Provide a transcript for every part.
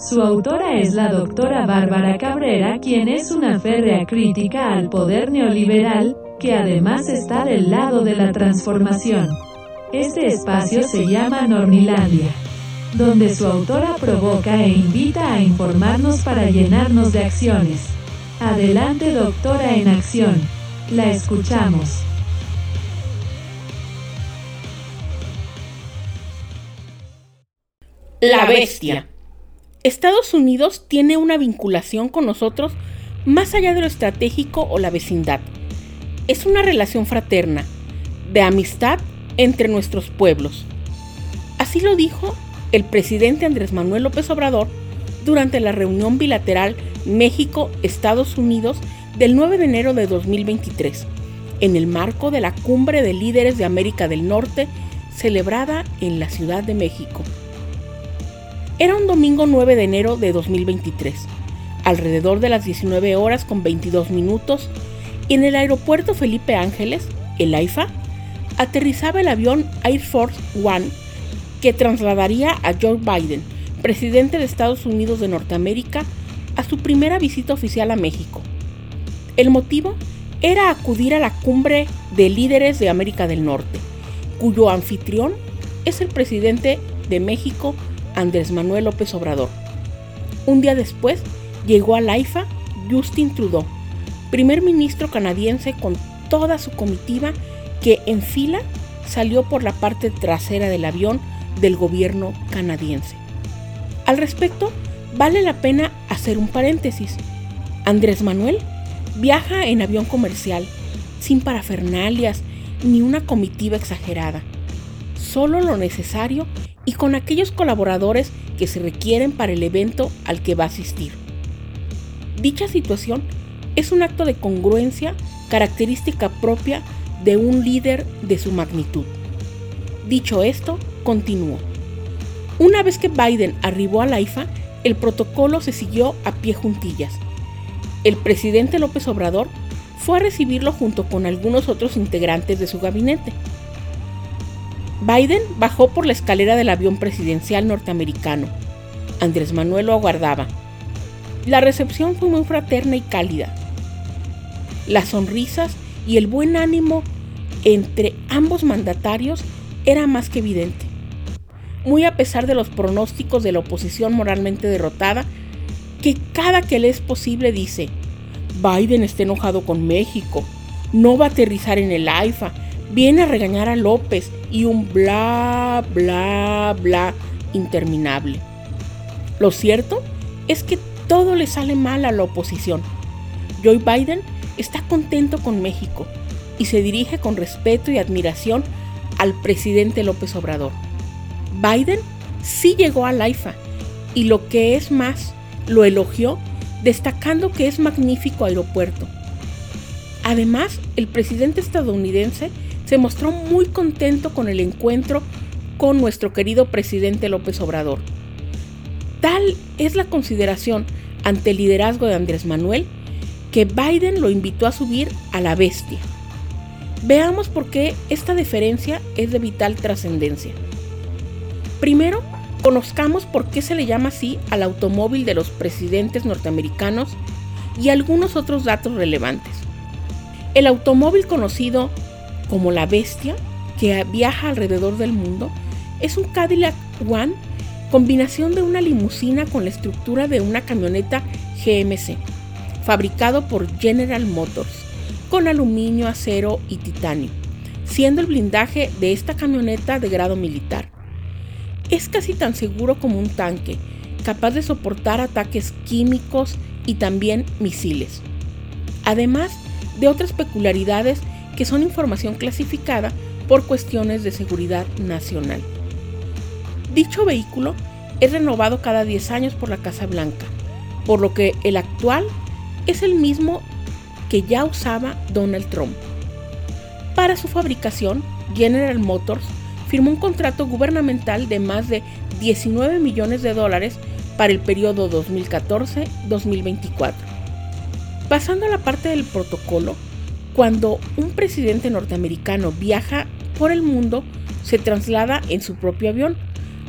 Su autora es la doctora Bárbara Cabrera, quien es una férrea crítica al poder neoliberal, que además está del lado de la transformación. Este espacio se llama Normilandia, donde su autora provoca e invita a informarnos para llenarnos de acciones. Adelante doctora en acción. La escuchamos. La bestia. Estados Unidos tiene una vinculación con nosotros más allá de lo estratégico o la vecindad. Es una relación fraterna, de amistad entre nuestros pueblos. Así lo dijo el presidente Andrés Manuel López Obrador durante la reunión bilateral México-Estados Unidos del 9 de enero de 2023, en el marco de la Cumbre de Líderes de América del Norte celebrada en la Ciudad de México. Era un domingo 9 de enero de 2023, alrededor de las 19 horas con 22 minutos, en el aeropuerto Felipe Ángeles, el AIFA, aterrizaba el avión Air Force One que trasladaría a Joe Biden, presidente de Estados Unidos de Norteamérica, a su primera visita oficial a México. El motivo era acudir a la cumbre de líderes de América del Norte, cuyo anfitrión es el presidente de México, Andrés Manuel López Obrador. Un día después llegó a Laifa Justin Trudeau, primer ministro canadiense con toda su comitiva que en fila salió por la parte trasera del avión del gobierno canadiense. Al respecto, vale la pena hacer un paréntesis. Andrés Manuel viaja en avión comercial, sin parafernalias ni una comitiva exagerada, solo lo necesario y con aquellos colaboradores que se requieren para el evento al que va a asistir. Dicha situación es un acto de congruencia característica propia de un líder de su magnitud. Dicho esto, continuó. Una vez que Biden arribó a la IFA, el protocolo se siguió a pie juntillas. El presidente López Obrador fue a recibirlo junto con algunos otros integrantes de su gabinete. Biden bajó por la escalera del avión presidencial norteamericano. Andrés Manuel lo aguardaba. La recepción fue muy fraterna y cálida. Las sonrisas y el buen ánimo entre ambos mandatarios era más que evidente. Muy a pesar de los pronósticos de la oposición moralmente derrotada, que cada que le es posible dice, Biden está enojado con México, no va a aterrizar en el AIFA, viene a regañar a López y un bla, bla, bla interminable. Lo cierto es que todo le sale mal a la oposición. Joe Biden está contento con México y se dirige con respeto y admiración al presidente López Obrador. Biden sí llegó a Laifa y lo que es más, lo elogió destacando que es magnífico aeropuerto. Además, el presidente estadounidense se mostró muy contento con el encuentro con nuestro querido presidente López Obrador. Tal es la consideración ante el liderazgo de Andrés Manuel que Biden lo invitó a subir a la bestia. Veamos por qué esta diferencia es de vital trascendencia. Primero, conozcamos por qué se le llama así al automóvil de los presidentes norteamericanos y algunos otros datos relevantes. El automóvil conocido como la bestia, que viaja alrededor del mundo, es un Cadillac One, combinación de una limusina con la estructura de una camioneta GMC, fabricado por General Motors con aluminio, acero y titanio, siendo el blindaje de esta camioneta de grado militar. Es casi tan seguro como un tanque, capaz de soportar ataques químicos y también misiles. Además de otras peculiaridades que son información clasificada por cuestiones de seguridad nacional. Dicho vehículo es renovado cada 10 años por la Casa Blanca, por lo que el actual es el mismo que ya usaba Donald Trump. Para su fabricación, General Motors firmó un contrato gubernamental de más de 19 millones de dólares para el periodo 2014-2024. Pasando a la parte del protocolo, cuando un presidente norteamericano viaja por el mundo, se traslada en su propio avión,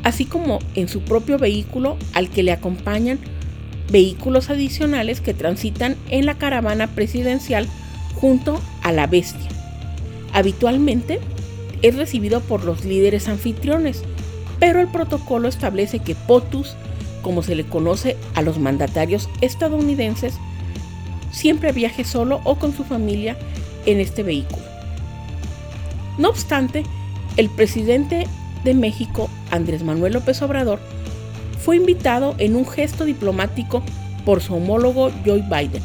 así como en su propio vehículo al que le acompañan vehículos adicionales que transitan en la caravana presidencial junto a la bestia. Habitualmente es recibido por los líderes anfitriones, pero el protocolo establece que POTUS, como se le conoce a los mandatarios estadounidenses, siempre viaje solo o con su familia en este vehículo. No obstante, el presidente de México, Andrés Manuel López Obrador, fue invitado en un gesto diplomático por su homólogo Joe Biden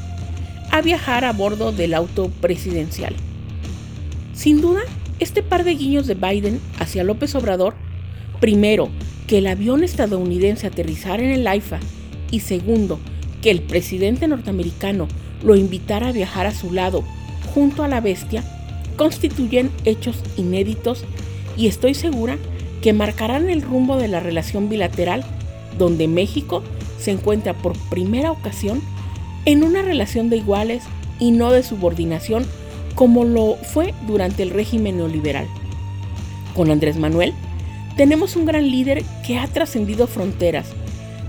a viajar a bordo del auto presidencial. Sin duda, este par de guiños de Biden hacia López Obrador, primero, que el avión estadounidense aterrizara en el AIFA y segundo, que el presidente norteamericano lo invitara a viajar a su lado junto a la bestia, constituyen hechos inéditos y estoy segura que marcarán el rumbo de la relación bilateral donde México se encuentra por primera ocasión en una relación de iguales y no de subordinación como lo fue durante el régimen neoliberal. Con Andrés Manuel tenemos un gran líder que ha trascendido fronteras,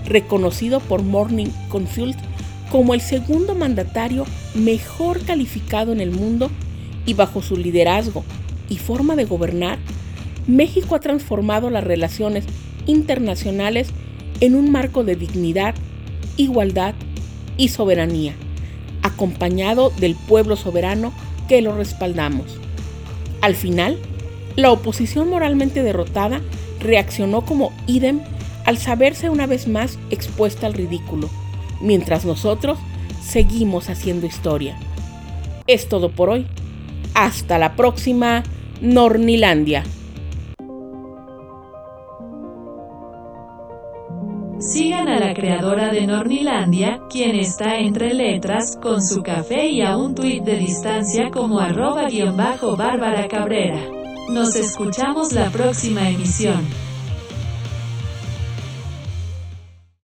reconocido por Morning Consult como el segundo mandatario mejor calificado en el mundo y bajo su liderazgo y forma de gobernar, México ha transformado las relaciones internacionales en un marco de dignidad, igualdad y soberanía, acompañado del pueblo soberano que lo respaldamos. Al final, la oposición moralmente derrotada reaccionó como idem al saberse una vez más expuesta al ridículo, mientras nosotros seguimos haciendo historia. Es todo por hoy. Hasta la próxima, Nornilandia. Sigan a la creadora de Nornilandia, quien está entre letras, con su café y a un tuit de distancia como arroba guion bajo Bárbara Cabrera. Nos escuchamos la próxima emisión.